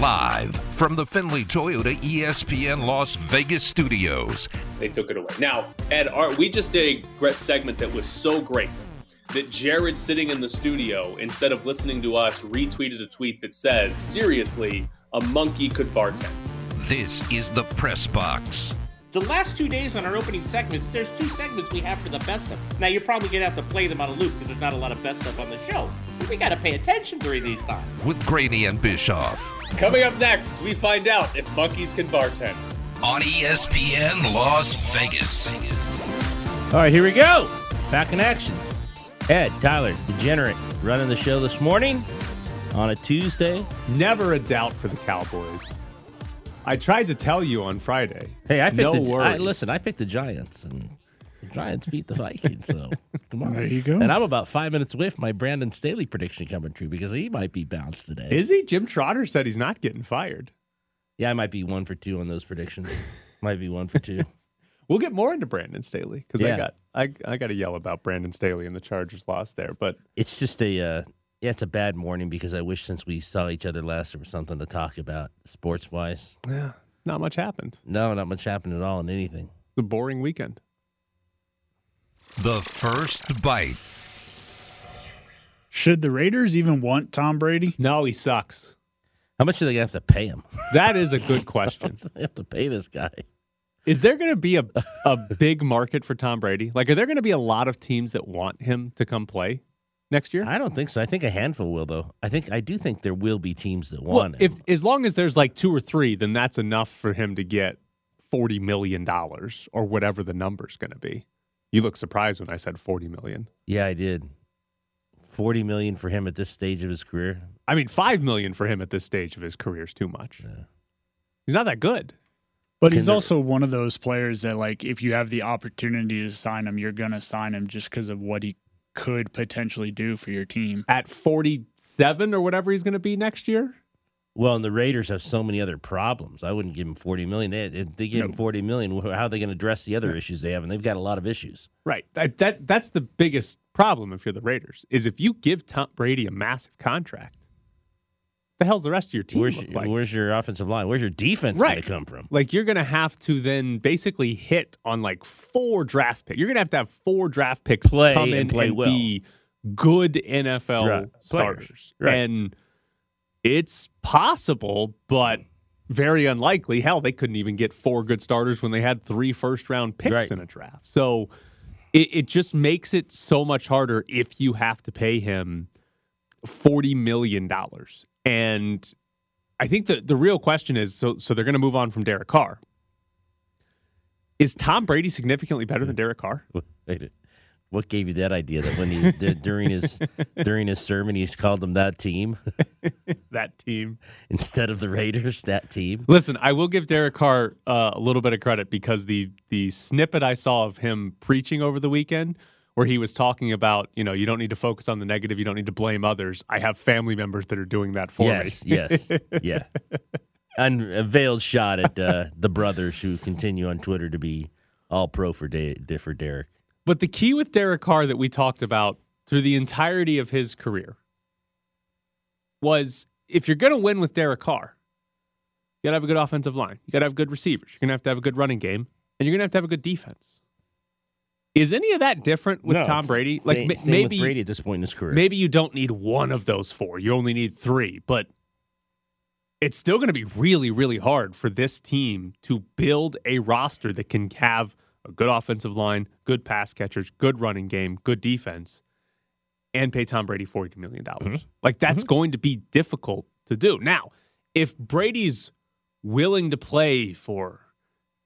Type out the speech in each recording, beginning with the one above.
Live from the Findlay Toyota ESPN Las Vegas studios. They took it away. Now, Ed, our, we just did a segment that was so great that Jared sitting in the studio, instead of listening to us, retweeted a tweet that says, seriously, a monkey could bartend. This is the press box. The last two days on our opening segments, there's two segments we have for the best of. Now, you're probably going to have to play them on a loop because there's not a lot of best stuff on the show. But we got to pay attention during these times. With Graney and Bischoff. Coming up next, we find out if monkeys can bartend. On ESPN Las Vegas. All right, here we go. Back in action. Ed, Tyler, Degenerate, running the show this morning on a Tuesday. Never a doubt for the Cowboys. I tried to tell you on Friday. Hey, I picked no the. I, listen. I picked the Giants, and the Giants beat the Vikings. So come on, There you go. And I'm about five minutes away from my Brandon Staley prediction coming true because he might be bounced today. Is he? Jim Trotter said he's not getting fired. yeah, I might be one for two on those predictions. might be one for two. We'll get more into Brandon Staley because I got I, I got to yell about Brandon Staley and the Chargers lost there. But It's just a uh, yeah, it's a bad morning because I wish since we saw each other last there was something to talk about sports wise. yeah, not much happened. No, not much happened at all in anything. It's a boring weekend. The first bite. Should the Raiders even want Tom Brady? No, he sucks. How much are they gonna have to pay him? That is a good question. they have to pay this guy. Is there going to be a a big market for Tom Brady? Like, are there going to be a lot of teams that want him to come play next year? I don't think so. I think a handful will though. I think I do think there will be teams that Well, want him. if as long as there's like two or three, then that's enough for him to get forty million dollars or whatever the number's going to be. You look surprised when I said forty million. yeah, I did. Forty million for him at this stage of his career. I mean, five million for him at this stage of his career is too much. Yeah. He's not that good. But he's also one of those players that, like, if you have the opportunity to sign him, you're going to sign him just because of what he could potentially do for your team. At forty-seven or whatever he's going to be next year. Well, and the Raiders have so many other problems. I wouldn't give him forty million. They, if they give him No. forty million, how are they going to address the other issues they have? And they've got a lot of issues. Right. That, that that's the biggest problem if you're the Raiders is if you give Tom Brady a massive contract. The hell's the rest of your team Where's your, like? where's your offensive line? Where's your defense going to come from? like you're gonna have to then basically hit on like four draft picks. You're gonna have to have four draft picks Play come and in play and well. be good NFL Right. Starters, Right. and it's possible, but very unlikely. Hell, they couldn't even get four good starters when they had three first round picks Right. in a draft. So it, it just makes it so much harder if you have to pay him forty million dollars. And I think the the real question is so so they're going to move on from Derek Carr. Is Tom Brady significantly better than Derek Carr? Wait, What gave you that idea that when he d- during his during his sermon he's called them that team That team. instead of the Raiders? That team. Listen, I will give Derek Carr uh, a little bit of credit because the the snippet I saw of him preaching over the weekend, where he was talking about, you know, you don't need to focus on the negative, you don't need to blame others. I have family members that are doing that for yes, me. yes, yes, yeah. And a veiled shot at uh, the brothers who continue on Twitter to be all pro for da- for Derek. But the key with Derek Carr that we talked about through the entirety of his career was if you're going to win with Derek Carr, you got to have a good offensive line. You got to have good receivers. You're going to have to have a good running game, and you're going to have to have a good defense. Is any of that different with No, Tom Brady? Like same, same maybe Brady at this point in his career. maybe you don't need one of those four. You only need three, but it's still going to be really, really hard for this team to build a roster that can have a good offensive line, good pass catchers, good running game, good defense, and pay Tom Brady $40 million. Mm-hmm. Like, that's mm-hmm. going to be difficult to do. Now, if Brady's willing to play for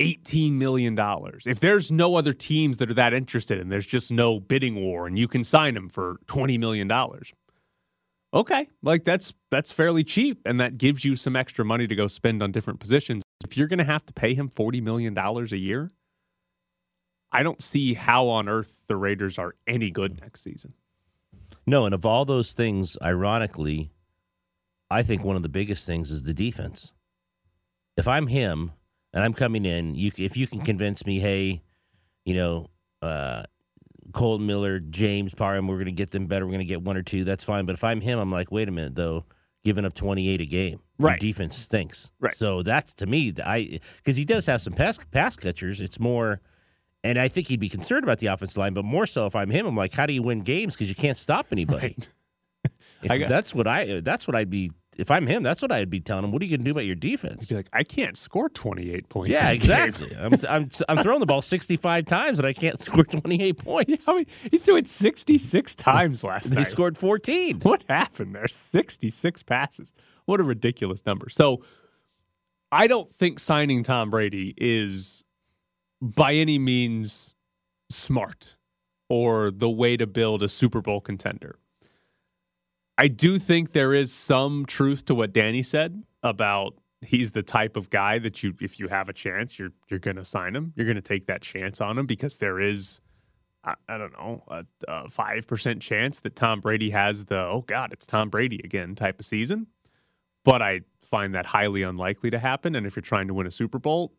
$18 million, if there's no other teams that are that interested and there's just no bidding war and you can sign him for $20 million, okay, like that's that's fairly cheap and that gives you some extra money to go spend on different positions. If you're going to have to pay him 40 million dollars a year, I don't see how on earth the Raiders are any good next season. No, and of all those things, ironically, I think one of the biggest things is the defense. If I'm him and I'm coming in, you if you can convince me, hey, you know, uh, Kolton Miller, James Parham, we're going to get them better. We're going to get one or two. That's fine. But if I'm him, I'm like, wait a minute, though, giving up 28 a game. Your Right. defense stinks. Right. So that's to me, I because he does have some pass pass catchers. It's more, and I think he'd be concerned about the offensive line, but more so if I'm him, I'm like, how do you win games? Because you can't stop anybody. Right. If got- that's what I. That's what I'd be. If I'm him, that's what I'd be telling him. What are you going to do about your defense? He'd be like, I can't score 28 points. Yeah, in a game." exactly. I'm, I'm I'm throwing the ball 65 times and I can't score 28 points. I mean, he threw it 66 times last night. he scored 14. What happened there? 66 passes. What a ridiculous number. So I don't think signing Tom Brady is by any means smart or the way to build a Super Bowl contender. I do think there is some truth to what Danny said about he's the type of guy that you if you have a chance you're you're going to sign him. You're going to take that chance on him because there is I, I don't know, a five percent chance that Tom Brady has the oh god, it's Tom Brady again type of season. But I find that highly unlikely to happen. And if you're trying to win a Super Bowl,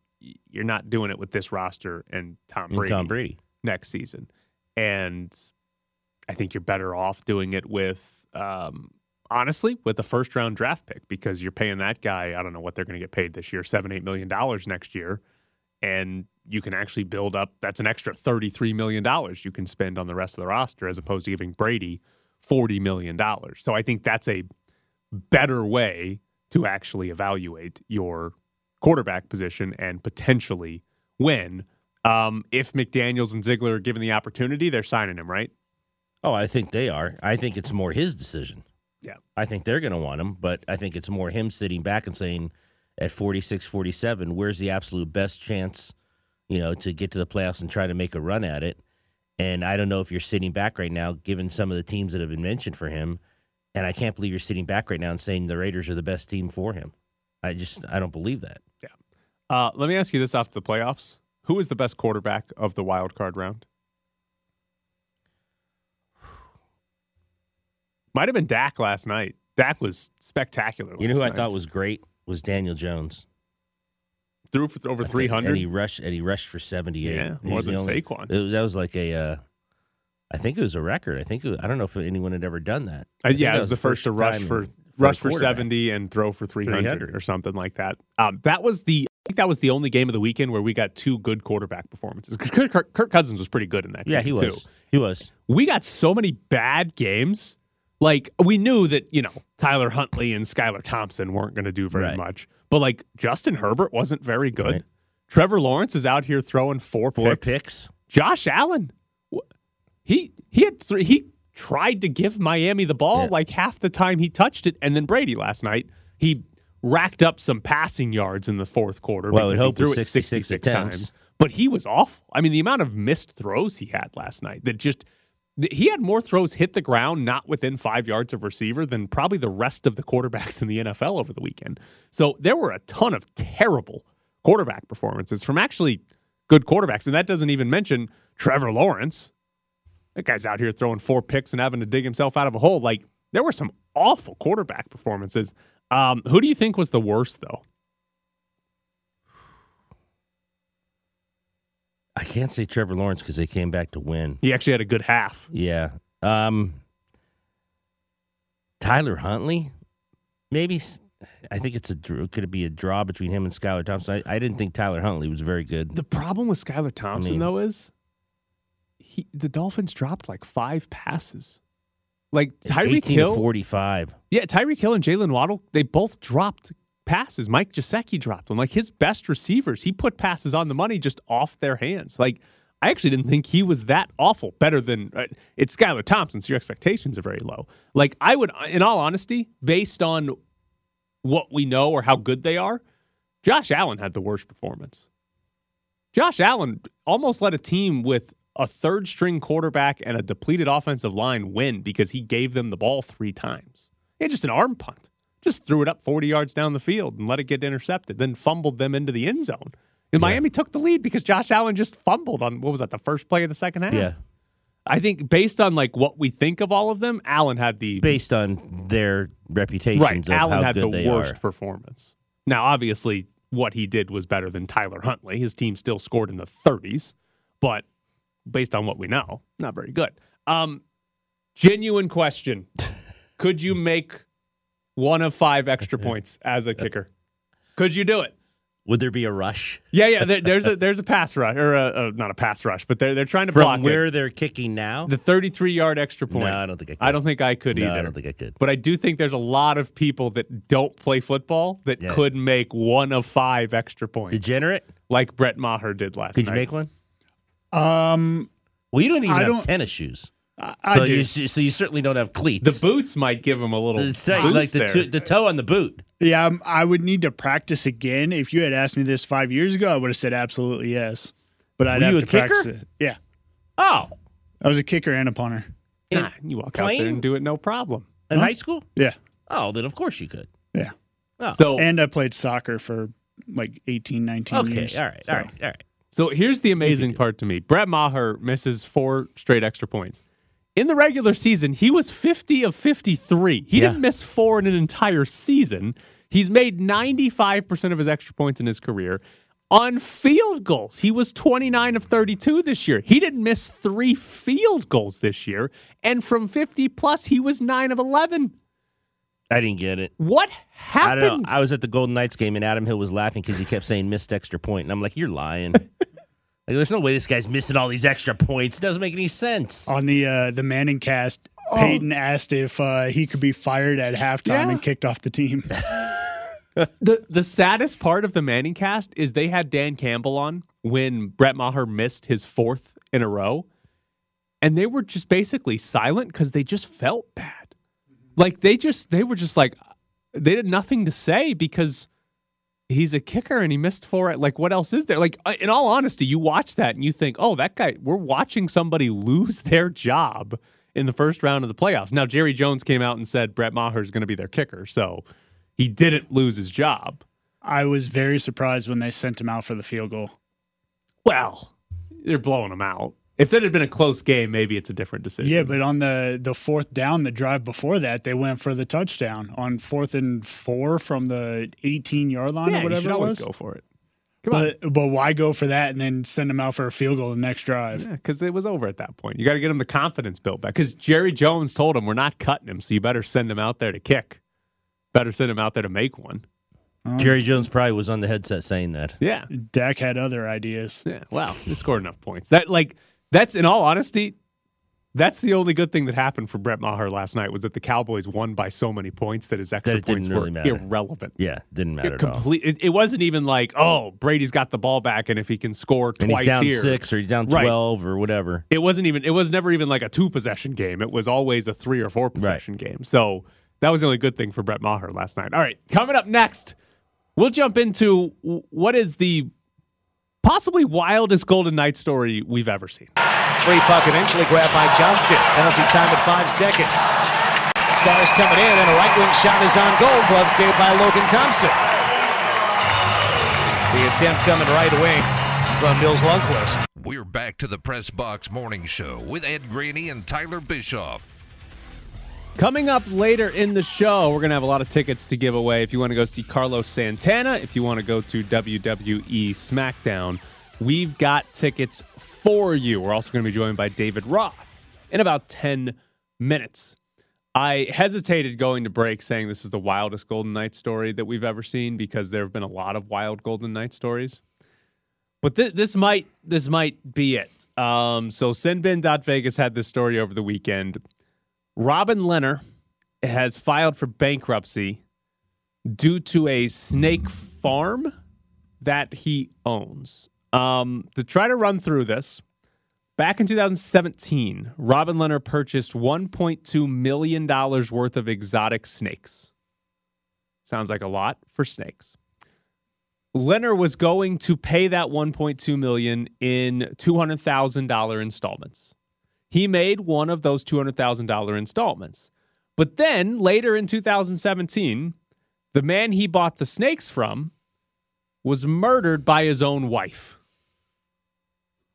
you're not doing it with this roster and Tom And Brady, Tom Brady. next season. And I think you're better off doing it with um, honestly with the first round draft pick because you're paying that guy. I don't know what they're going to get paid this year, seven eight million dollars next year, and you can actually build up. That's an extra thirty three million dollars you can spend on the rest of the roster as opposed to giving Brady forty million dollars. So I think that's a better way to actually evaluate your quarterback position and potentially win. Um, if McDaniels and Ziegler are given the opportunity, they're signing him, right? Oh, I think they are. I think it's more his decision. Yeah. I think they're going to want him, but I think it's more him sitting back and saying at 46, 47, where's the absolute best chance, you know, to get to the playoffs and try to make a run at it. And I don't know if you're sitting back right now, given some of the teams that have been mentioned for him. And I can't believe you're sitting back right now and saying the Raiders are the best team for him. I just, I don't believe that. Uh, let me ask you this after the playoffs. Who is the best quarterback of the wild card round? Might have been Dak last night. Dak was spectacular. You know who I thought was great was Daniel Jones. threw for over three hundred, and he rushed and he rushed for 78. Yeah, more than only- Saquon. It was, that was like a, uh, I think it was a record. I think it was, I don't know if anyone had ever done that. I Uh, yeah, that it was the first to rush for rush for seventy and throw for three hundred or something like that. Um, that was the I think that was the only game of the weekend where we got two good quarterback performances. Kirk, Kirk, Kirk Cousins was pretty good in that. Yeah, game he too. was. He was. we got so many bad games. Like we knew that you know Tyler Huntley and Skylar Thompson weren't going to do very Right. much, but like Justin Herbert wasn't very good. Right. Trevor Lawrence is out here throwing four, Four picks. picks. Josh Allen, he he had three. He tried to give Miami the ball Yeah. like half the time he touched it, and then Brady last night he racked up some passing yards in the fourth quarter Well, because he threw it 66 66 times. But he was awful. I mean, the amount of missed throws he had last night that just he had more throws hit the ground not within five yards of receiver than probably the rest of the quarterbacks in the NFL over the weekend. So there were a ton of terrible quarterback performances from actually good quarterbacks, and that doesn't even mention Trevor Lawrence. That guy's out here throwing four picks and having to dig himself out of a hole. Like there were some awful quarterback performances. Um, who do you think was the worst though? I can't say Trevor Lawrence because they came back to win. He actually had a good half. Yeah. Um, Tyler Huntley, maybe. I think it's a could it be a draw between him and Skylar Thompson? I, I didn't think Tyler Huntley was very good. The problem with Skylar Thompson mean- though is he the Dolphins dropped like five passes. Like Tyreek 18 Hill, 45. yeah, Tyreek Hill and Jaylen Waddle, they both dropped passes. Mike Gesicki dropped one. Like his best receivers, he put passes on the money just off their hands. Like I actually didn't think he was that awful. Better than uh, it's Skylar Thompson, so your expectations are very low. Like I would, in all honesty, based on what we know or how good they are, Josh Allen had the worst performance. Josh Allen almost let a team with a third string quarterback and a depleted offensive line win because he gave them the ball three times. He had just an arm punt, just threw it up 40 yards down the field and let it get intercepted, then fumbled them into the end zone. And Miami took the lead because Josh Allen just fumbled on what was that, the first play of the second half? Yeah. I think based on like what we think of all of them, Allen had the Based on their reputations right. Allen had the worst are. performance. Now, obviously, what he did was better than Tyler Huntley. His team still scored in the 30s, but based on what we know, not very good. Um, genuine question: Could you make one of five extra points as a kicker. Could you do it? Would there be a rush Yeah, yeah. There, there's a there's a pass rush or a, a, not a pass rush, but they're they're trying to block from where it. they're kicking now? the 33 yard extra point. No, I don't think I could. I don't think I could no, either. I don't think I could. But I do think there's a lot of people that don't play football that Yeah. could make one of five extra points, Degenerate? like Brett Maher did last Could night. you make one? Um, Well, you don't even I have don't- tennis shoes. I, I so do. You, so you certainly don't have cleats. The boots might give him a little It's boost like, like the, there. to- the toe on the boot. yeah, um, I would need to practice again. If you had asked me this five years ago, I would have said absolutely yes. But I'd Were have you to a kicker? practice it. Yeah, Oh, I was a kicker and a punter. Nah, you walk out there playing? and do it no problem. in Huh? high school? Yeah, Oh, then of course you could. yeah. Oh. So And I played soccer for like 18, 19 okay, years. all right, so- all right, all right. So here's the amazing part to me. Brett Maher misses four straight extra points. In the regular season, he was 50 of 53. He Yeah. didn't miss four in an entire season. He's made 95% of his extra points in his career. On field goals, he was 29 of 32 this year. He didn't miss three field goals this year. And from 50 plus, he was 9 of 11. I didn't get it. What I happened? know. I was at the Golden Knights game and Adam Hill was laughing because he kept saying missed extra point, and I'm like, you're lying. like, there's no way this guy's missing all these extra points. It doesn't make any sense. On the uh, the Manning cast, Oh. Peyton asked if uh, he could be fired at halftime Yeah. and kicked off the team. The the saddest part of the Manning cast is they had Dan Campbell on when Brett Maher missed his fourth in a row, and they were just basically silent because they just felt bad. Like they just they were just like they had nothing to say because he's a kicker and he missed four. Like what else is there? Like uh, in all honesty, you watch that and you think, oh, that guy. We're watching somebody lose their job in the first round of the playoffs. Now Jerry Jones came out and said Brett Maher is going to be their kicker, so he didn't lose his job. I was very surprised when they sent him out for the field goal. Well, they're blowing him out. If that had been a close game, maybe it's a different decision. Yeah, but on the the fourth down, the drive before that, they went for the touchdown on fourth and four from the 18 yard line yeah, or you whatever should it always was. go for it. Come on. But but why go for that and then send them out for a field goal the next drive? Yeah, because it was over at that point. You got to get them the confidence built back. Because Jerry Jones told him, we're not cutting him, so you better send him out there to kick. Better send him out there to make one. Jerry Jones probably was on the headset saying that. Yeah. Dak had other ideas. Yeah. Wow. He scored enough points. That, like, that's, in all honesty, that's the only good thing that happened for Brett Maher last night was that the Cowboys won by so many points that his extra That points really were matter. irrelevant. Yeah, didn't matter It, at all. complete, it, it wasn't even like, oh, Brady's got the ball back, and if he can score And twice he's down here, six or he's down Right. twelve or whatever. it wasn't even. It was never even like a two possession game. It was always a three or four possession game. So that was the only good thing for Brett Maher last night. All right, coming up next, we'll jump into what is the possibly wildest Golden Knight story we've ever seen. Free puck eventually grabbed by Johnston. Penalty time at five seconds. Stars coming in, and a right wing shot is on goal. Glove saved by Logan Thompson. The attempt coming right away from Nils Lundkvist. We're back to the Press Box Morning Show with Ed Graney and Tyler Bischoff. Coming up later in the show, we're going to have a lot of tickets to give away. If you want to go see Carlos Santana, if you want to go to WWE SmackDown, we've got tickets for you. We're also going to be joined by David Roth in about 10 minutes. I hesitated going to break saying this is the wildest Golden Knight story that we've ever seen because there have been a lot of wild Golden Knight stories. But th- this might this might be it. Um, so Sinbin.Vegas had this story over the weekend. Robin Lehner has filed for bankruptcy due to a snake farm that he owns. Um, to try to run through this, back in 2017, Robin Lehner purchased $1.2 million worth of exotic snakes. Sounds like a lot for snakes. Lehner was going to pay that 1.2 million in $200,000 installments. He made one of those $200,000 installments. But then later in 2017, the man he bought the snakes from was murdered by his own wife.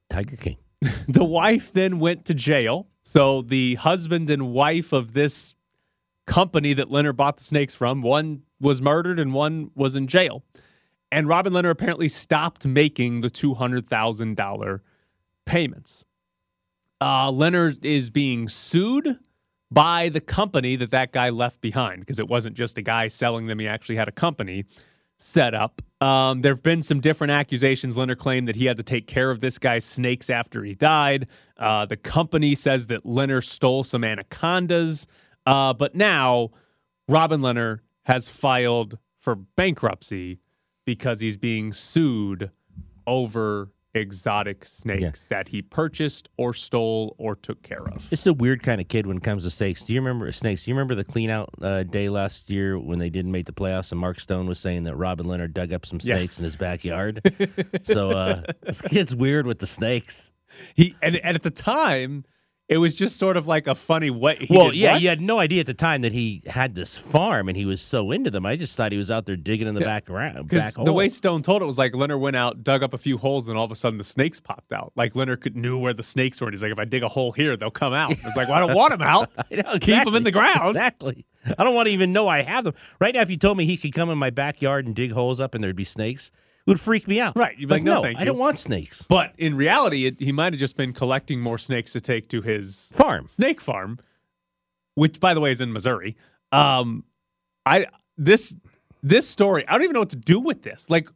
Tiger King. The wife then went to jail. So the husband and wife of this company that Lehner bought the snakes from, one was murdered and one was in jail. And Robin Lehner apparently stopped making the $200,000 payments. Uh, Lehner is being sued by the company that that guy left behind because it wasn't just a guy selling them. He actually had a company set up. Um, there have been some different accusations. Lehner claimed that he had to take care of this guy's snakes after he died. Uh, the company says that Lehner stole some anacondas. Uh, but now Robin Lehner has filed for bankruptcy because he's being sued over exotic snakes that he purchased or stole or took care of. It's a weird kind of kid when it comes to snakes. Do you remember snakes? Do you remember the clean out uh, day last year when they didn't make the playoffs and Mark Stone was saying that Robin Lehner dug up some snakes Yes. in his backyard? so uh, this kid's weird with the snakes. He and, and at the time, it was just sort of like a funny way. he well, did yeah, what? you had no idea at the time that he had this farm and he was so into them. I just thought he was out there digging in the back around. Because Back the way. Stone told it was like Lehner went out, dug up a few holes, and all of a sudden the snakes popped out. Like Lehner could, knew where the snakes were. And he's like, if I dig a hole here, they'll come out. It's like, well, I don't want them out. Know, Keep them in the ground. Exactly. I don't want to even know I have them. Right now, if you told me he could come in my backyard and dig holes up and there'd be snakes, would freak me out. Right. You'd be like, no, thank I you. don't want snakes. But in reality, it, he might have just been collecting more snakes to take to his Farm. snake farm, which, by the way, is in Missouri. Um, I this this story, I don't even know what to do with this. Like,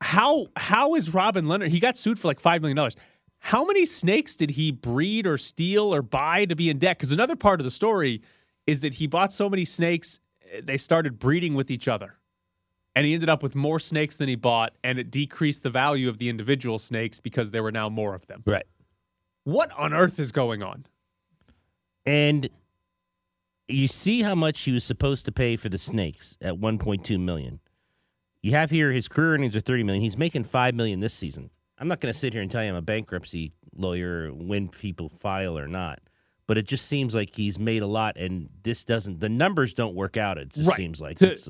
how how is Robin Lehner? He got sued for like five million dollars. How many snakes did he breed or steal or buy to be in debt? Because another part of the story is that he bought so many snakes, eh, they started breeding with each other. And he ended up with more snakes than he bought, and it decreased the value of the individual snakes because there were now more of them. Right. What on earth is going on? And you see how much he was supposed to pay for the snakes at 1.2 million. You have here his career earnings are 30 million. He's making 5 million this season. I'm not going to sit here and tell you I'm a bankruptcy lawyer when people file or not. But it just seems like he's made a lot and this doesn't the numbers don't work out it just Right. seems like. To- It's,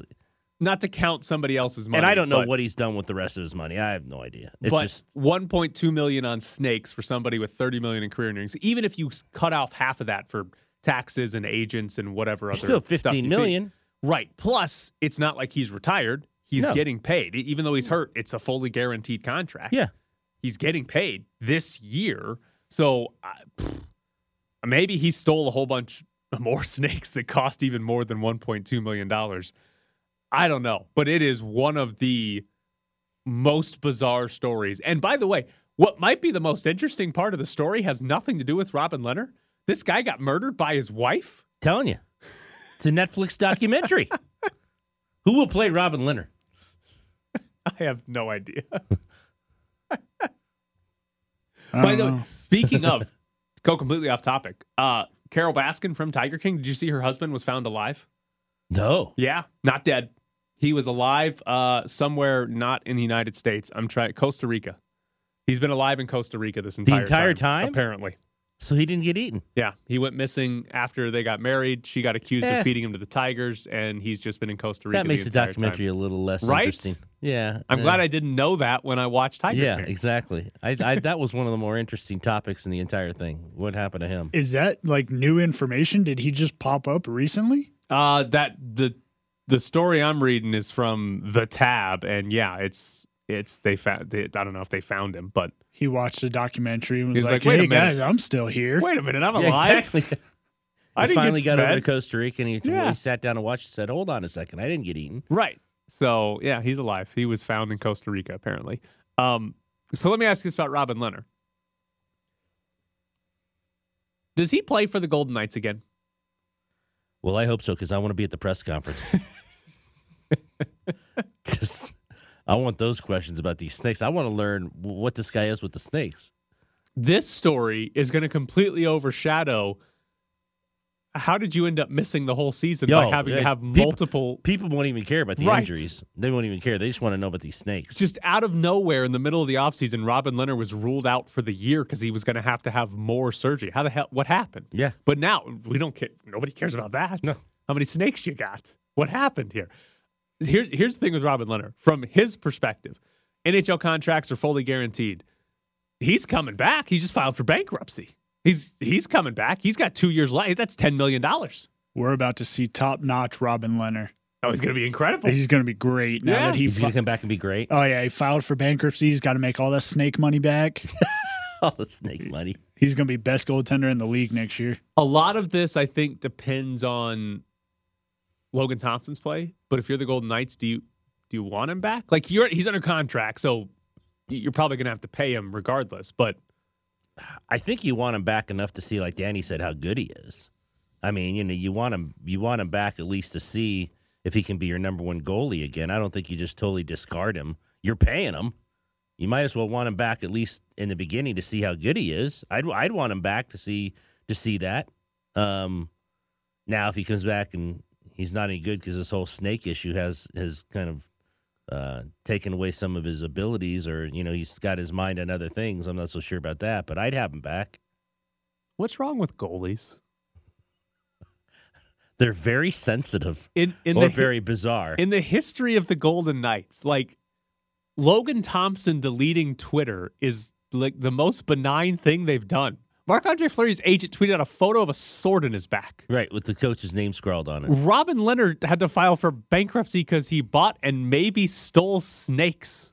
Not to count somebody else's money. and I don't know but- what he's done with the rest of his money. I have no idea. It's but just 1.2 million on snakes for somebody with 30 million in career earnings. Even if you cut off half of that for taxes and agents and whatever other still stuff 15 you feed- Right. Plus, it's not like he's retired. He's No. getting paid. Even though he's hurt, it's a fully guaranteed contract. Yeah. He's getting paid this year. So uh, pfft, maybe he stole a whole bunch more snakes that cost even more than $1.2 million. I don't know. But it is one of the most bizarre stories. And by the way, what might be the most interesting part of the story has nothing to do with Robin Lehner. This guy got murdered by his wife. Telling you. It's a Netflix documentary. Who will play Robin Lehner? I have no idea. By don't the way, speaking of, go completely off topic. Uh, Carol Baskin from Tiger King. Did you see her husband was found alive? No. Yeah, not dead. He was alive uh, somewhere not in the United States. I'm trying Costa Rica. He's been alive in Costa Rica this entire entire time? Apparently, So he didn't get eaten. yeah. He went missing after they got married. She got accused Eh. of feeding him to the tigers, and he's just been in Costa Rica. That makes the entire documentary time. a little less Right? interesting. Yeah. I'm yeah. glad I didn't know that when I watched Tiger Yeah, King. exactly. I, I that was one of the more interesting topics in the entire thing. What happened to him? Is that like new information? Did he just pop up recently? Uh, that the the story I'm reading is from the tab, and yeah, it's it's they found. They, I don't know if they found him, but He watched a documentary and was He's like, like, "Wait a "Hey minute." guys, I'm still here." wait a minute, I'm Yeah, alive. exactly. I he didn't finally get got over to. Costa Rica and he, Yeah. he sat down and watched and said, Hold on a second, I didn't get eaten. Right. So yeah, he's alive. He was found in Costa Rica apparently. Um, so let me ask you this about Robin Lehner. Does he play for the Golden Knights again? Well, I hope so because I want to be at the press conference. Because I want those questions about these snakes. I want to learn what this guy is with the snakes. This story is going to completely overshadow. How did you end up missing the whole season by Yo, having to yeah, have people- multiple People won't even care about the Right. injuries. They won't even care. They just want to know about these snakes. just out of nowhere in the middle of the offseason, Robin Lehner was ruled out for the year because he was going to have to have more surgery. How the hell? What happened? Yeah. But now we don't care. Nobody cares about that. No. How many snakes you got? What happened here? Here, here's the thing with Robin Lehner. From his perspective, NHL contracts are fully guaranteed. He's coming back. He just filed for bankruptcy. He's he's coming back. He's got two years left. That's ten million dollars. We're about to see top notch Robin Lehner. Oh, he's going to be incredible. He's going to be great now Yeah. that he. He's going to come back and be great. oh yeah, he filed for bankruptcy. He's got to make all that snake money back. All the snake money. He's going to be best goaltender in the league next year. A lot of this, I think, depends on Logan Thompson's play. But if you're the Golden Knights, do you do you want him back? Like you're he's under contract, so you're probably going to have to pay him regardless. But I think you want him back enough to see, like Danny said, how good he is. I mean, you know, you want him, you want him back at least to see if he can be your number one goalie again. I don't think you just totally discard him. You're paying him. You might as well want him back at least in the beginning to see how good he is. I'd I'd want him back to see to see that. Um, now, if he comes back and he's not any good because this whole snake issue has has kind of uh, taken away some of his abilities, or you know, he's got his mind on other things. I'm not so sure about that, but I'd have him back. what's wrong with goalies? They're very sensitive In in or the very bizarre. in the history of the Golden Knights, like Logan Thompson deleting Twitter is like the most benign thing they've done. Marc Andre Fleury's agent tweeted out a photo of a sword in his back. right, with the coach's name scrawled on it. Robin Lehner had to file for bankruptcy because he bought and maybe stole snakes.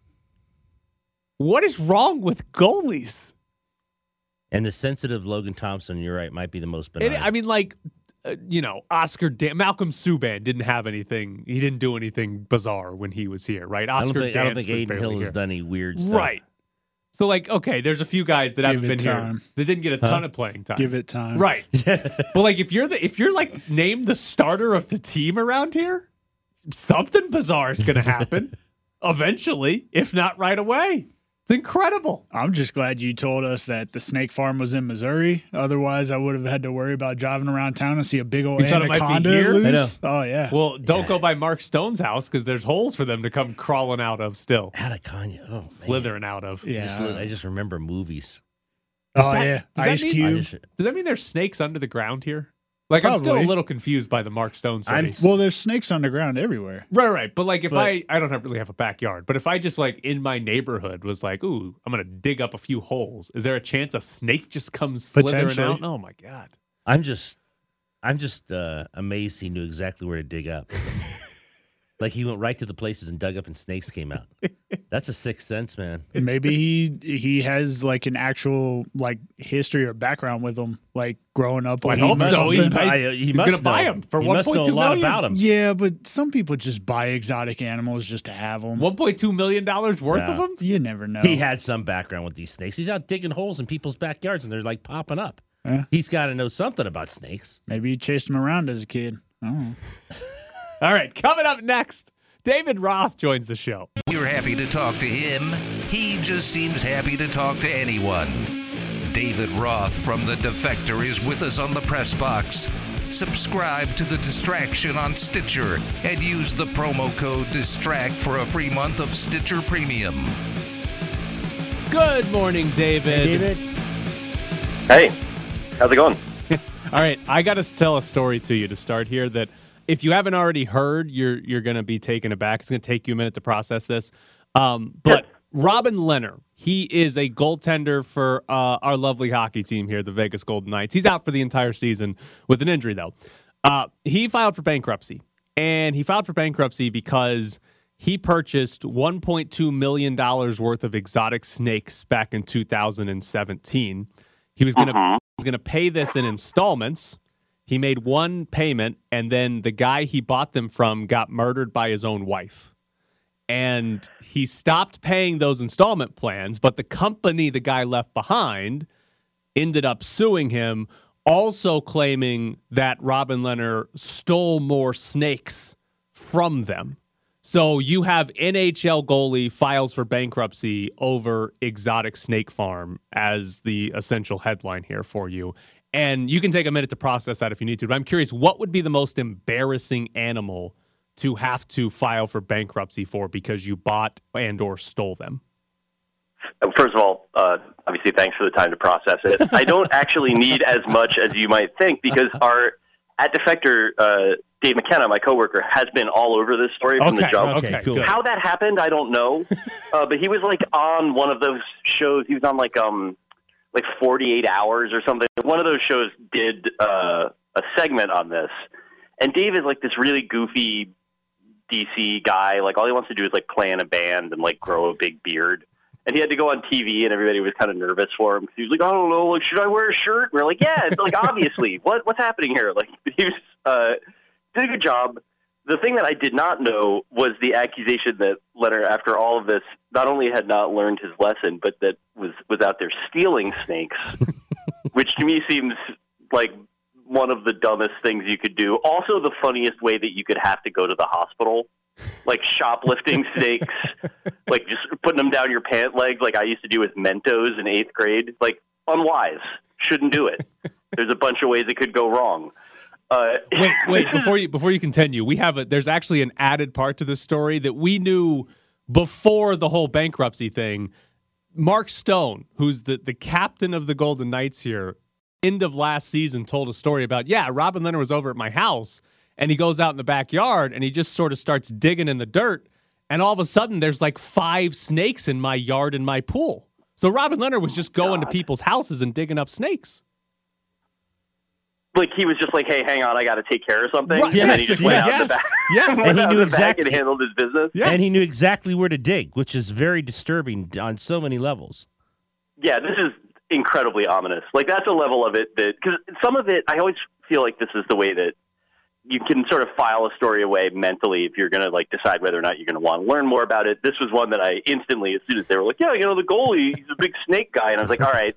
What is wrong with goalies? And the sensitive Logan Thompson, you're right, might be the most benign. And, I mean, like, uh, you know, Oscar Dan- Malcolm Subban didn't have anything. He didn't do anything bizarre when he was here, right? I don't Oscar think, I don't think Adin Hill here. has done any weird stuff. Right. So, like, okay, there's a few guys that haven't been it here time. that didn't get a ton of playing time. Give it time. right. but like, if you're the if you're like named the starter of the team around here, something bizarre is going to happen eventually, if not right away. It's incredible. I'm just glad you told us that the snake farm was in Missouri. Otherwise, I would have had to worry about driving around town and see a big old You thought it might be anaconda here? I loose. Oh yeah. Well, don't go by Mark Stone's house because there's holes for them to come crawling out of still, Anaconda. Oh, man. slithering out of. I just, yeah. I just remember movies. oh that- yeah. does that Ice mean- Cube. just, Does that mean there's snakes under the ground here? Like, I'm still a little confused by the Mark Stone I'm. Well, there's snakes underground everywhere. Right, right. But like, if But- I I don't have, really have a backyard, but if I just like in my neighborhood was like, ooh, I'm gonna dig up a few holes. Is there a chance a snake just comes slithering out? Oh my god! I'm just, I'm just uh, amazed he knew exactly where to dig up. like he went right to the places and dug up, and snakes came out. That's a sixth sense, man. Maybe he he has like an actual like history or background with them, like growing up. I with hope so. He something. I- he he's must gonna buy know. him for He must know 1.2 a lot about him. Yeah, but some people just buy exotic animals just to have them. 1.2 million dollars worth of them. You never know. He had some background with these snakes. He's out digging holes in people's backyards, and they're like popping up. Yeah. He's got to know something about snakes. Maybe he chased them around as a kid. I don't know. All right, coming up next, David Roth joins the show. You're happy to talk to him. He just seems happy to talk to anyone. David Roth from The Defector is with us on the press box. Subscribe to The Distraction on Stitcher and use the promo code DISTRACT for a free month of Stitcher Premium. Good morning, David. David, Hey, how's it going? All right, I got to tell a story to you to start here that if you haven't already heard, you're you're going to be taken aback. It's going to take you a minute to process this. Um, but Robin Lehner, he is a goaltender for uh, our lovely hockey team here, the Vegas Golden Knights. He's out for the entire season with an injury, though. Uh, he filed for bankruptcy, and he filed for bankruptcy because he purchased 1.2 million dollars worth of exotic snakes back in 2017. He was going to was going to pay this in installments. He made one payment, and then the guy he bought them from got murdered by his own wife. And he stopped paying those installment plans, but the company the guy left behind ended up suing him, also claiming that Robin Lehner stole more snakes from them. So you have NHL goalie files for bankruptcy over exotic snake farm as the essential headline here for you. And you can take a minute to process that if you need to. But I'm curious, what would be the most embarrassing animal to have to file for bankruptcy for because you bought and or stole them? First of all, uh, obviously, thanks for the time to process it. I don't actually need as much as you might think because our at Defector, uh, Dave McKenna, my coworker, has been all over this story from the Okay, jump. Okay, okay, cool. How that happened, I don't know. uh, but he was like on one of those shows. He was on like um like 48 hours or something. One of those shows did uh, a segment on this, and Dave is like this really goofy DC guy. Like all he wants to do is like play in a band and like grow a big beard. and he had to go on TV, and everybody was kind of nervous for him he was like, "I don't know, like, should I wear a shirt?" we're like, "Yeah, it's like obviously, what what's happening here?" Like he was uh, did a good job. The thing that I did not know was the accusation that Lehner, after all of this, not only had not learned his lesson, but that was was out there stealing snakes, which to me seems like one of the dumbest things you could do. Also, the funniest way that you could have to go to the hospital, like shoplifting snakes, like just putting them down your pant legs, like I used to do with Mentos in eighth grade. Like unwise, shouldn't do it. There's a bunch of ways it could go wrong. Uh, wait, wait. Before you before you continue, we have a. There's actually an added part to this story that we knew before the whole bankruptcy thing. Mark Stone, who's the the captain of the Golden Knights here, end of last season told a story about yeah, Robin Lehner was over at my house and he goes out in the backyard and he just sort of starts digging in the dirt and all of a sudden there's like five snakes in my yard and my pool. So Robin Lehner was just going God. to people's houses and digging up snakes. Like he was just like, "Hey, hang on, I got to take care of something," Right. and then he just went out the back. yes. went And he out knew exactly- and handled his business. Yes. And he knew exactly where to dig, which is very disturbing on so many levels. yeah, this is incredibly ominous. Like that's a level of it that because some of it, I always feel like this is the way that you can sort of file a story away mentally if you're going to like decide whether or not you're going to want to learn more about it. This was one that I instantly, as soon as they were like, "Yeah, you know, the goalie, he's a big snake guy," and I was like, "All right,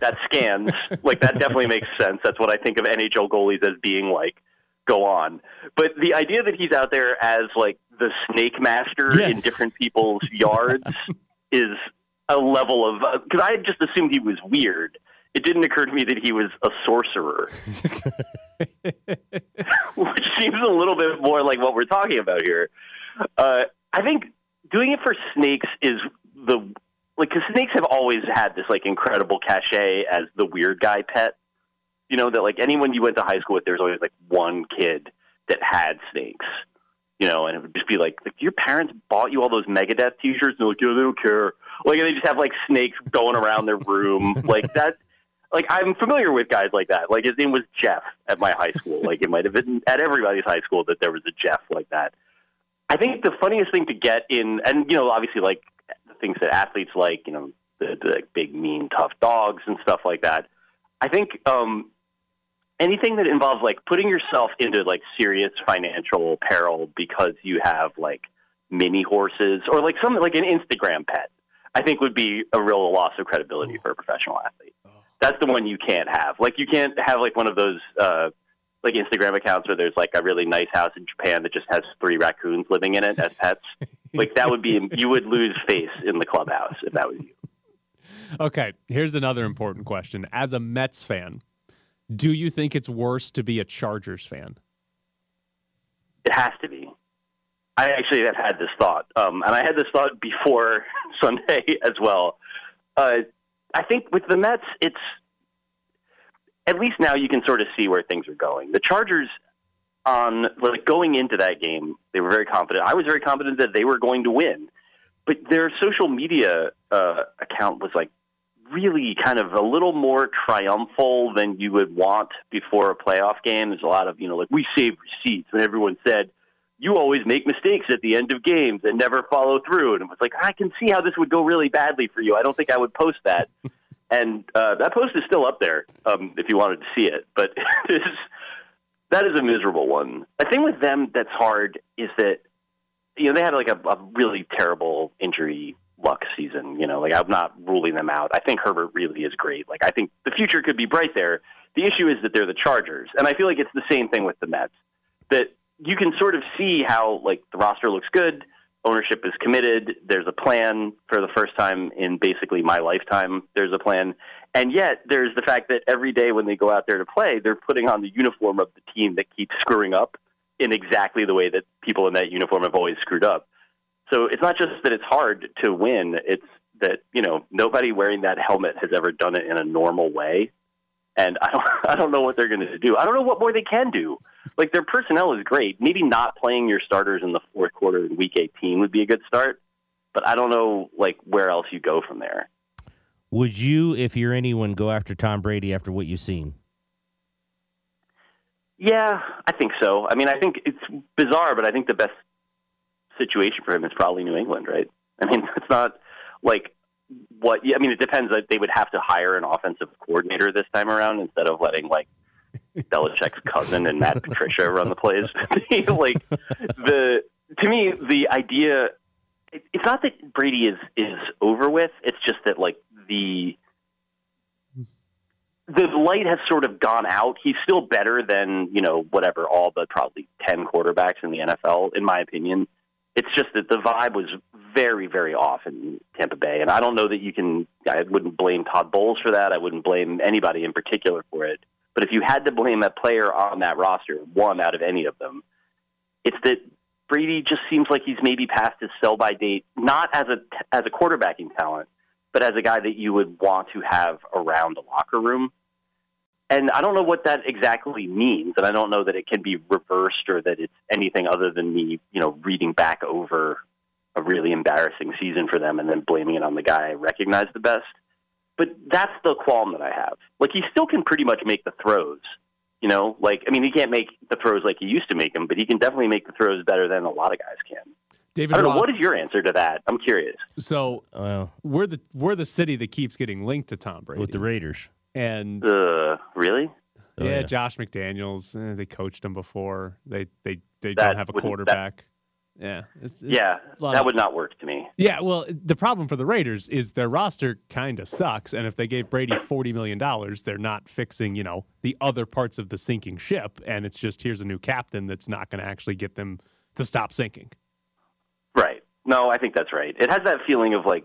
that scans. Like that definitely makes sense. That's what I think of NHL goalies as being like." Go on, but the idea that he's out there as like the snake master in different people's yards is a level of uh, because I had just assumed he was weird. It didn't occur to me that he was a sorcerer, which seems a little bit more like what we're talking about here. Uh, I think doing it for snakes is the like because snakes have always had this like incredible cachet as the weird guy pet. You know that like anyone you went to high school with, there's always like one kid that had snakes. You know, and it would just be like, like your parents bought you all those Megadeth T-shirts, and they're like, yeah, they don't care. Like, and they just have like snakes going around their room, like that. Like, I'm familiar with guys like that. Like, his name was Jeff at my high school. Like, it might have been at everybody's high school that there was a Jeff like that. I think the funniest thing to get in, and you know, obviously, like the things that athletes like, you know, the, the like, big, mean, tough dogs and stuff like that. I think um, anything that involves like putting yourself into like serious financial peril because you have like mini horses or like something like an Instagram pet, I think would be a real loss of credibility for a professional athlete. That's the one you can't have. Like you can't have like one of those uh, like Instagram accounts where there's like a really nice house in Japan that just has three raccoons living in it as pets. like that would be you would lose face in the clubhouse if that was you. Okay, here's another important question. As a Mets fan, do you think it's worse to be a Chargers fan? It has to be. I actually have had this thought, um, and I had this thought before Sunday as well. Uh, I think with the Mets, it's at least now you can sort of see where things are going. The Chargers, on like going into that game, they were very confident. I was very confident that they were going to win, but their social media uh, account was like really kind of a little more triumphal than you would want before a playoff game. There's a lot of, you know, like we saved receipts when everyone said, you always make mistakes at the end of games and never follow through. And it was like, I can see how this would go really badly for you. I don't think I would post that. and uh, that post is still up there um, if you wanted to see it. But it is, that is a miserable one. The thing with them that's hard is that, you know, they had like a, a really terrible injury luck season. You know, like I'm not ruling them out. I think Herbert really is great. Like I think the future could be bright there. The issue is that they're the Chargers, and I feel like it's the same thing with the Mets. That you can sort of see how like the roster looks good, ownership is committed. There's a plan for the first time in basically my lifetime. There's a plan, and yet there's the fact that every day when they go out there to play, they're putting on the uniform of the team that keeps screwing up in exactly the way that people in that uniform have always screwed up. So it's not just that it's hard to win; it's that you know nobody wearing that helmet has ever done it in a normal way, and I don't I don't know what they're going to do. I don't know what more they can do. Like their personnel is great. Maybe not playing your starters in the fourth quarter in Week 18 would be a good start, but I don't know like where else you go from there. Would you, if you're anyone, go after Tom Brady after what you've seen? Yeah, I think so. I mean, I think it's bizarre, but I think the best situation for him is probably New England, right? I mean, it's not like what. I mean, it depends. They would have to hire an offensive coordinator this time around instead of letting like Belichick's cousin and Matt Patricia run the plays. like the to me, the idea. It, it's not that Brady is is over with. It's just that like the the light has sort of gone out. He's still better than you know whatever all the probably ten quarterbacks in the NFL, in my opinion. It's just that the vibe was very, very off in Tampa Bay, and I don't know that you can. I wouldn't blame Todd Bowles for that. I wouldn't blame anybody in particular for it. But if you had to blame a player on that roster, one out of any of them, it's that Brady just seems like he's maybe past his sell by date, not as a as a quarterbacking talent, but as a guy that you would want to have around the locker room. And I don't know what that exactly means, and I don't know that it can be reversed or that it's anything other than me, you know, reading back over a really embarrassing season for them and then blaming it on the guy I recognize the best. But that's the qualm that I have. Like he still can pretty much make the throws. You know, like I mean, he can't make the throws like he used to make them, but he can definitely make the throws better than a lot of guys can. David I don't know. What is your answer to that? I'm curious. So Well, we're the we're the city that keeps getting linked to Tom Brady. with the Raiders. And Uh, really? Oh, yeah, yeah. Josh McDaniels. Eh, they coached him before. They they they That don't have a wouldn't- that- quarterback. yeah, it's, it's yeah, that of- would not work to me. Yeah, well, the problem for the Raiders is their roster kind of sucks, and if they gave Brady forty million dollars, they're not fixing you know the other parts of the sinking ship, and it's just here's a new captain that's not going to actually get them to stop sinking. Right. No, I think that's right. It has that feeling of like,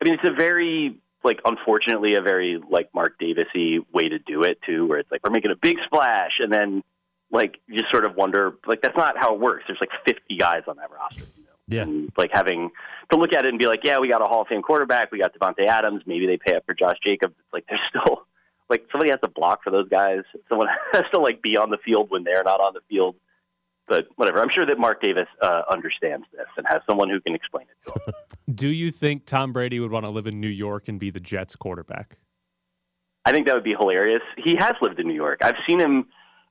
I mean, it's a very like, unfortunately, a very like Mark Davisy way to do it too, where it's like we're making a big splash, and then like you just sort of wonder, like that's not how it works. There's like 50 guys on that roster. You know? Yeah. And like having to look at it and be like, yeah, we got a Hall of Fame quarterback, we got Davante Adams, maybe they pay up for Josh Jacobs. It's like there's still like somebody has to block for those guys. Someone has to like be on the field when they're not on the field. But whatever. I'm sure that Mark Davis uh, understands this and has someone who can explain it to him. Do you think Tom Brady would want to live in New York and be the Jets quarterback? I think that would be hilarious. He has lived in New York. I've seen him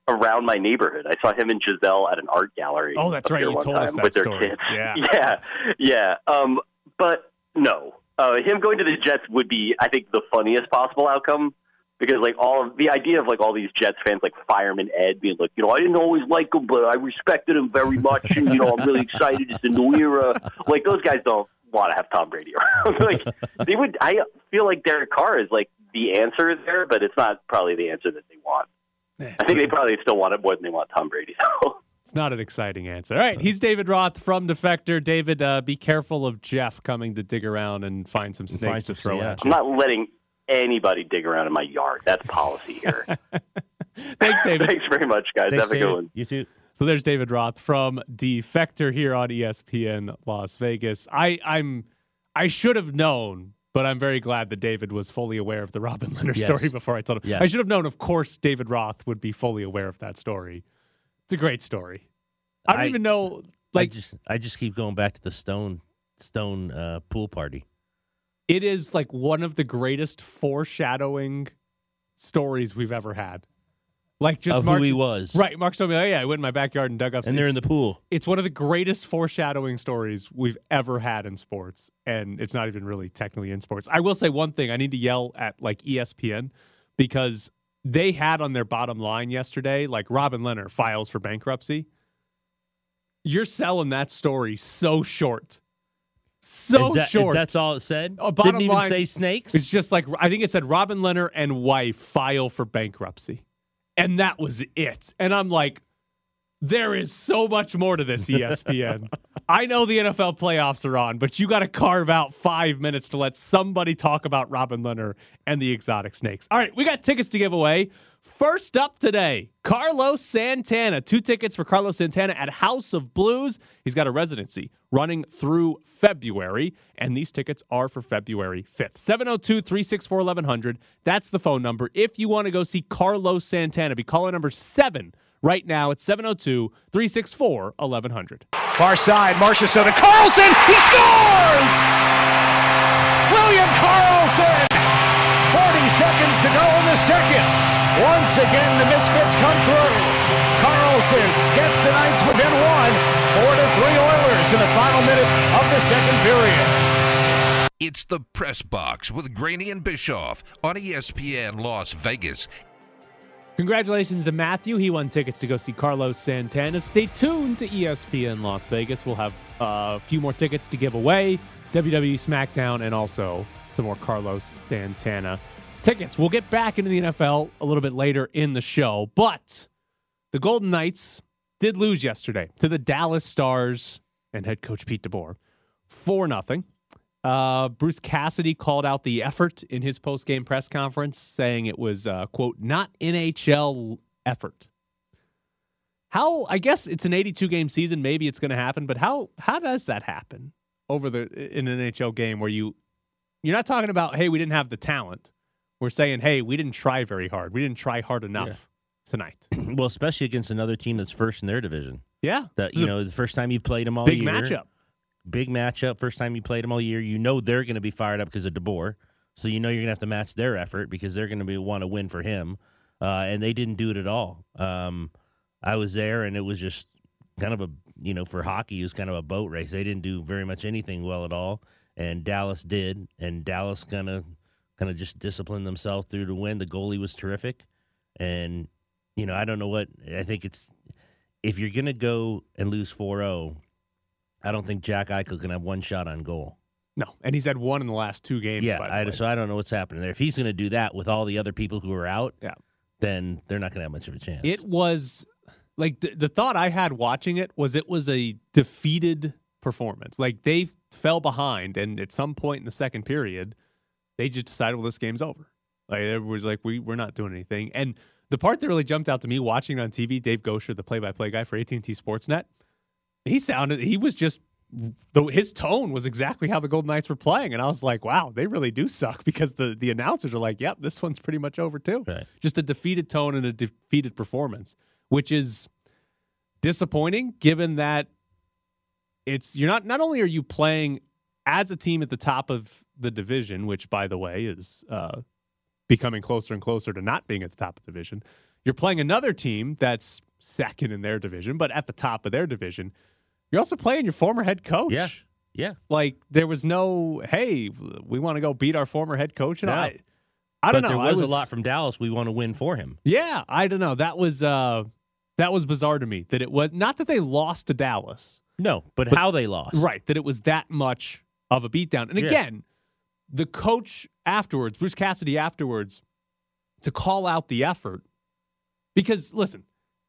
around my neighborhood. I saw him and Gisele at an art gallery. Oh, that's right. here You told us that with their story. kids. Yeah. yeah, yeah. Um, but no, uh, him going to the Jets would be, I think, the funniest possible outcome. Because like all of the idea of like all these Jets fans like Fireman Ed being like, you know, I didn't always like him, but I respected him very much, and you know, I'm really excited. It's a new era. Like those guys don't want to have Tom Brady around. like they would. I feel like Derek Carr is like the answer is there, but it's not probably the answer that they want. I think they probably still want it more than they want Tom Brady. So It's not an exciting answer. All right, he's David Roth from Defector. David, uh, be careful of Jeff coming to dig around and find some snakes find to throw yeah. at I'm not letting anybody dig around in my yard. That's policy here. Thanks, David. Thanks very much, guys. Thanks, Have a David. good one. You too. So there's David Roth from Defector here on ESPN Las Vegas. I, I'm I should have known, but I'm very glad that David was fully aware of the Robin Lehner Yes. story before I told him. Yeah. I should have known, of course, David Roth would be fully aware of that story. It's a great story. I don't I- even know like I just I just keep going back to the stone stone uh, pool party. It is like one of the greatest foreshadowing stories we've ever had. Like just of Mark, who he was, Right, Mark told me, oh yeah, I went in my backyard and dug up. And they're in the pool. It's one of the greatest foreshadowing stories we've ever had in sports, and it's not even really technically in sports. I will say one thing: I need to yell at like ESPN because they had on their bottom line yesterday, like Robin Lehner files for bankruptcy. You're selling that story so short, so Is that- short. That's all it said. Oh, bottom Didn't even line- say snakes. It's just like I think it said Robin Lehner and wife file for bankruptcy. And that was it. And I'm like, there is so much more to this, ESPN. I know the NFL playoffs are on, but you got to carve out five minutes to let somebody talk about Robin Lehner and the exotic snakes. All right, we got tickets to give away. First up today, Carlos Santana. Two tickets for Carlos Santana at House of Blues. He's got a residency running through February, and these tickets are for February 5th. 702 364 1100. That's the phone number. If you want to go see Carlos Santana, be caller number seven right now at 702 364 1100. Far side, Marcia Soda. Karlsson, he scores! William Karlsson! 40 seconds to go in the second. Once again, the Misfits come through. Karlsson gets the Knights within one. Four to three Oilers in the final minute of the second period. It's the Press Box with Graney and Bischoff on ESPN Las Vegas. Congratulations to Matthew. He won tickets to go see Carlos Santana. Stay tuned to ESPN Las Vegas. We'll have uh, a few more tickets to give away, WWE SmackDown, and also some more Carlos Santana tickets. We'll get back into the NFL a little bit later in the show, but the Golden Knights did lose yesterday to the Dallas Stars and head coach Pete DeBoer. for nothing. Uh, Bruce Cassidy called out the effort in his post-game press conference, saying it was uh, "quote not NHL effort." How I guess it's an 82 game season. Maybe it's going to happen, but how how does that happen over the in an NHL game where you you're not talking about hey we didn't have the talent. We're saying hey we didn't try very hard. We didn't try hard enough tonight. well, especially against another team that's first in their division. Yeah, That you know, the first time you played them all big year, matchup. big matchup. First time you played them all year, you know they're going to be fired up because of DeBoer. So you know you're going to have to match their effort because they're going to be want to win for him, uh, and they didn't do it at all. Um, I was there, and it was just kind of a you know for hockey, it was kind of a boat race. They didn't do very much anything well at all, and Dallas did, and Dallas kind of kind of just disciplined themselves through to win. The goalie was terrific, and you know I don't know what I think it's if you're going to go and lose 4-0, I don't think Jack Eichel can have one shot on goal. No, and he's had one in the last two games. Yeah, by the I, way. so I don't know what's happening there. If he's going to do that with all the other people who are out, Yeah. then they're not going to have much of a chance. It was like the, the thought I had watching it was it was a defeated performance. Like they fell behind, and at some point in the second period, they just decided, well, this game's over. Like was like we we're not doing anything. And the part that really jumped out to me watching it on TV, Dave Goucher, the play-by-play guy for AT and T Sportsnet, he sounded he was just the his tone was exactly how the Golden Knights were playing, and I was like, wow, they really do suck because the the announcers are like, yep, this one's pretty much over too Right. just a defeated tone and a defeated performance, which is disappointing given that it's you're not not only are you playing as a team at the top of the division, which by the way is uh, becoming closer and closer to not being at the top of the division. You're playing another team that's second in their division, but at the top of their division. You're also playing your former head coach. Yeah. Yeah. Like there was no, hey, we want to go beat our former head coach. And No. I, I don't but know. There was, a lot from Dallas. We want to win for him. yeah, I don't know. That was uh that was bizarre to me that it was not that they lost to Dallas. No, but, But- how they lost. Right, that it was that much of a beatdown. And Yeah. again, the coach afterwards, Bruce Cassidy afterwards, to call out the effort because listen,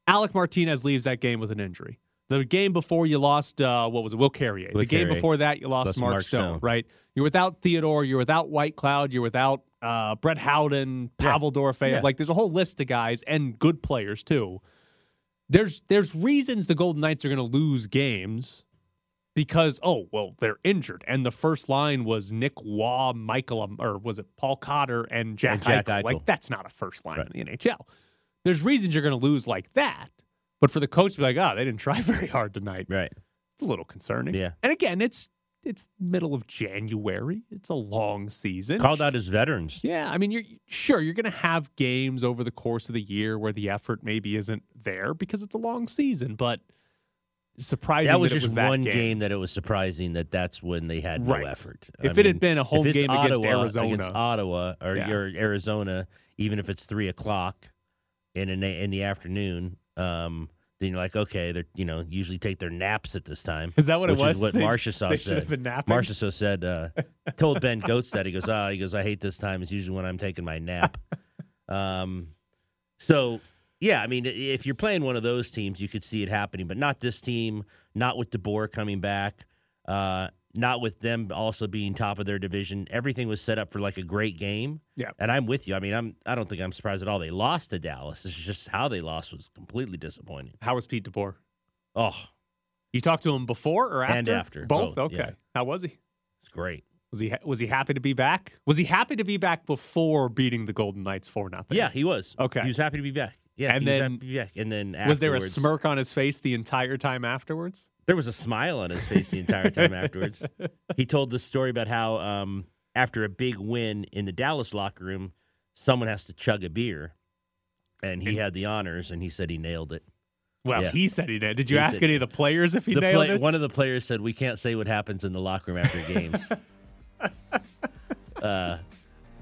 Alec Martinez leaves that game with an injury. The game before you lost, uh, what was it, Will Carrier. Will the game before that, you lost, Mark, Mark Stone, Stone. right? You're without Theodore, you're without Whitecloud, you're without uh, Brett Howden. Pavel. Yeah. Like there's a whole list of guys and good players too. There's there's reasons the Golden Knights are going to lose games because oh well they're injured and the first line was Nick Waugh, Michael um, or was it Paul Cotter and Jack, And Jack Eichel. Like that's not a first line Right. in the NHL. There's reasons you're going to lose like that, but for the coach to be like, oh, they didn't try very hard tonight, Right. it's a little concerning. Yeah. And again, it's it's middle of January. It's a long season. Called out his veterans. Yeah, I mean, you're sure you're going to have games over the course of the year where the effort maybe isn't there because it's a long season, but surprising That was it just was that one game. game. that it was surprising that that's when they had no effort. If it had been a home game against Ottawa, Arizona. against Ottawa or Yeah. your Arizona, even if it's three o'clock in an, in the afternoon, um, then you're like, okay, they're you know usually take their naps at this time. Is that what it was? Is what Marchessault said. have been napping? Marchessault said, uh, told Ben Goats that he goes, ah, he goes, I hate this time. It's usually when I'm taking my nap. um, so yeah, I mean, if you're playing one of those teams, you could see it happening, but not this team, not with DeBoer coming back, uh, not with them also being top of their division. Everything was set up for like a great game. Yeah. and I'm with you. I mean, I'm I don't think I'm surprised at all. They lost to Dallas. It's just how they lost was completely disappointing. How was Pete DeBoer? Oh, You talked to him before or after? And after, Both. both, okay. yeah. How was he? it's great. Was he was he happy to be back? Was he happy to be back before beating the Golden Knights four nothing? Yeah, he was. Okay. he was happy to be back. Yeah, And then- be back. And then Was there a smirk on his face the entire time afterwards? There was a smile on his face the entire time afterwards. He told the story about how um, after a big win in the Dallas locker room, someone has to chug a beer, and he had the honors, and he said he nailed it. Well, Yeah. he said he did. Did you He ask said- any of the players if he The nailed play- it? one of the players said, "We can't say what happens in the locker room after games." uh,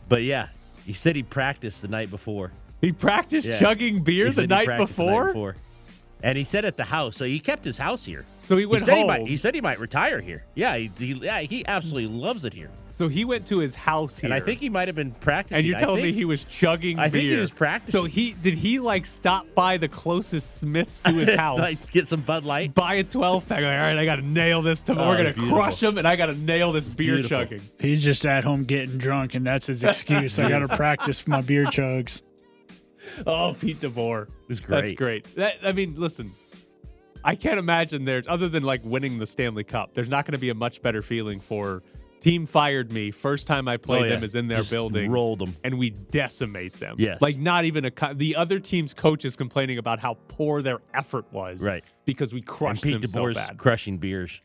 but yeah, he said he practiced the night before. He practiced Yeah. chugging beer the night, practiced the before? before. And he said at the house, so he kept his house here. So he went said home. He, might, he said he might retire here. Yeah, he, he, yeah, he absolutely loves it here. so he went to his house here. And I think he might have been practicing. and you're I telling me he was chugging I beer. think he was practicing. So he did he like stop by the closest Smiths to his house? like get some Bud Light. Buy a 12 pack. Like, all right, I got to nail this tomorrow. Oh, We're going to beautiful. crush him, and I got to nail this beer Beautiful. chugging. He's just at home getting drunk, and that's his excuse. I got to practice my beer chugs. Oh, Pete DeBoer. was That's great. great. That, I mean, listen, I can't imagine there's, other than like winning the Stanley Cup, there's not going to be a much better feeling for team fired me. First time I played Oh, yeah. them is in their Just building. them, And we decimate them. Yes. Like, not even a, co- the other team's coach is complaining about how poor their effort was. Right. Because we And crushed Pete them so bad. crushing beers.